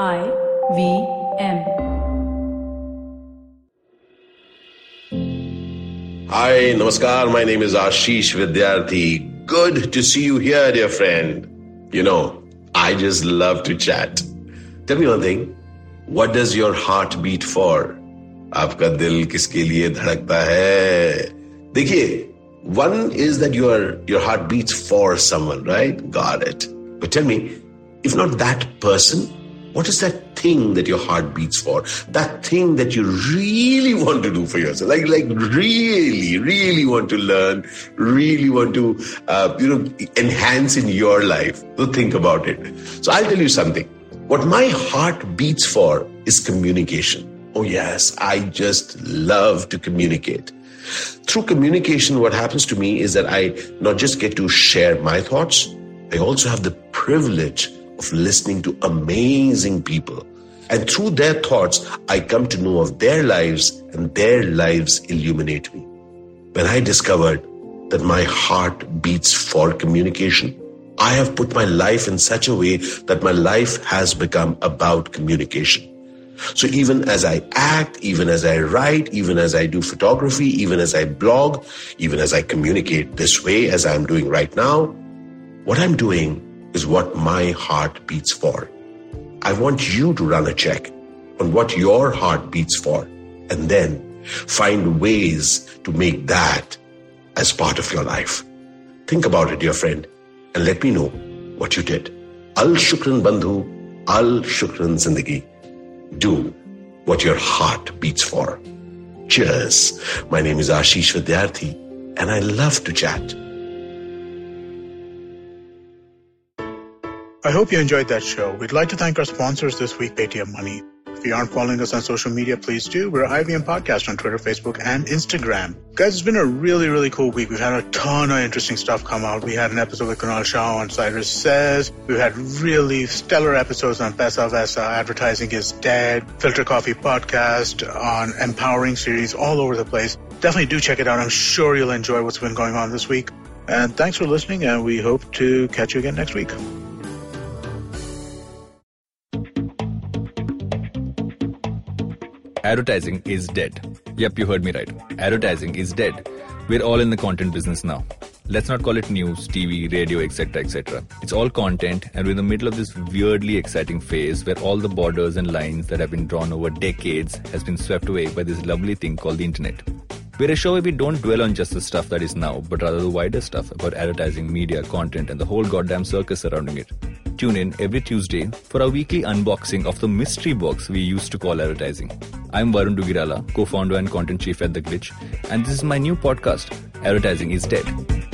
I V M. Hi, Namaskar. My name is Ashish Vidyarthi. Good to see you here, dear friend. You know, I just love to chat. Tell me one thing. What does your heart beat for? आपका दिल किसके लिए धड़कता है देखिए one is that your your heart beats for someone right got it but tell me if not that person what is that thing that your heart beats for? That thing that you really want to do for yourself. Like like really really want to learn really want to uh, you know enhance in your life. So think about it. So i'll tell you something. What my heart beats for is communication. Oh, yes, I just love to communicate. Through communication, what happens to me is that I not just get to share my thoughts, I also have the privilege of listening to amazing people. And through their thoughts, I come to know of their lives and their lives illuminate me. When I discovered that my heart beats for communication, I have put my life in such a way that my life has become about communication. So even as I act, even as I write, even as I do photography, even as I blog, even as I communicate this way as I'm doing right now, what I'm doing is what my heart beats for. I want you to run a check on what your heart beats for and then find ways to make that as part of your life. Think about it, dear friend, and let me know what you did. Al Shukran Bandhu, Al Shukran Zindagi do what your heart beats for. Cheers. My name is Ashish Vidyarthi, and I love to chat. I hope you enjoyed that show. We'd like to thank our sponsors this week, Paytm Money. If you aren't following us on social media, please do. We're IVM Podcast on Twitter, Facebook, and Instagram. Guys, it's been a really, really cool week. We've had a ton of interesting stuff come out. We had an episode with Kunal Shah on Cyrus Says. We've had really stellar episodes on Paisa Vaisa, Advertising is Dead, Filter Coffee Podcast, on Empowering Series, all over the place. Definitely do check it out. I'm sure you'll enjoy what's been going on this week. And thanks for listening, and we hope to catch you again next week. Advertising is dead. Yep, you heard me right. Advertising is dead. We're all in the content business now. Let's not call it news, TV, radio, etc., etc. It's all content, and we're in the middle of this weirdly exciting phase where all the borders and lines that have been drawn over decades has been swept away by this lovely thing called the internet. We're a show where we don't dwell on just the stuff that is now, but rather the wider stuff about advertising, media, content, and the whole goddamn circus surrounding it. Tune in every Tuesday for our weekly unboxing of the mystery box we used to call advertising. I'm Varun Duggirala, co founder and content chief at The Glitch, and this is my new podcast, Advertising is Dead.